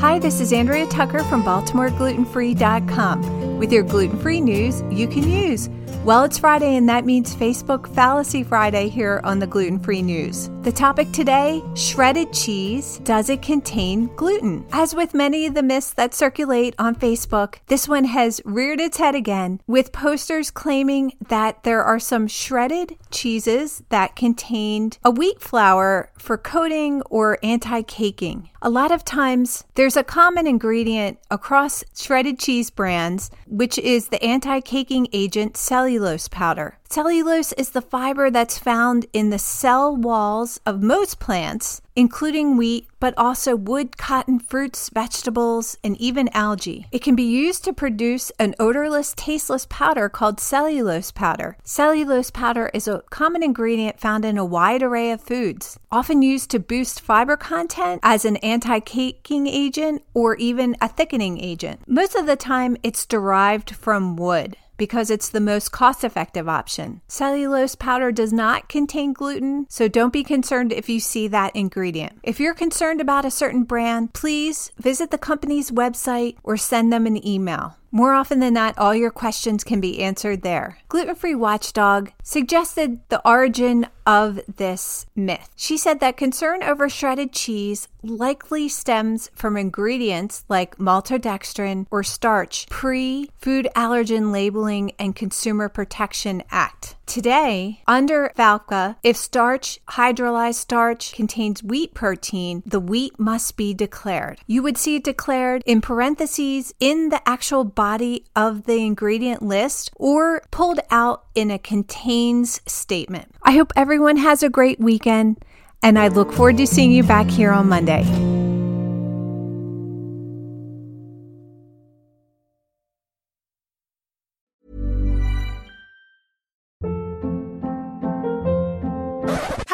Hi, this is Andrea Tucker from BaltimoreGlutenFree.com with your gluten free news you can use. Well, it's Friday, and that means Facebook Fallacy Friday here on the Gluten Free News. The topic today shredded cheese. Does it contain gluten? As with many of the myths that circulate on Facebook, this one has reared its head again with posters claiming that there are some shredded cheeses that contained a wheat flour for coating or anti caking. A lot of times, there's a common ingredient across shredded cheese brands, which is the anti caking agent cellulose powder. Cellulose is the fiber that's found in the cell walls of most plants, including wheat, but also wood, cotton, fruits, vegetables, and even algae. It can be used to produce an odorless, tasteless powder called cellulose powder. Cellulose powder is a common ingredient found in a wide array of foods, often used to boost fiber content as an anti caking agent or even a thickening agent. Most of the time, it's derived from wood because it's the most cost effective option. Cellulose powder does not contain gluten, so don't be concerned if you see that ingredient. If you're concerned about a certain brand, please visit the company's website or send them an email. More often than not, all your questions can be answered there. Gluten Free Watchdog suggested the origin of this myth. She said that concern over shredded cheese likely stems from ingredients like maltodextrin or starch pre Food Allergen Labeling and Consumer Protection Act. Today, under FALCA, if starch, hydrolyzed starch, contains wheat protein, the wheat must be declared. You would see it declared in parentheses in the actual body of the ingredient list or pulled out in a contains statement. I hope everyone has a great weekend, and I look forward to seeing you back here on Monday.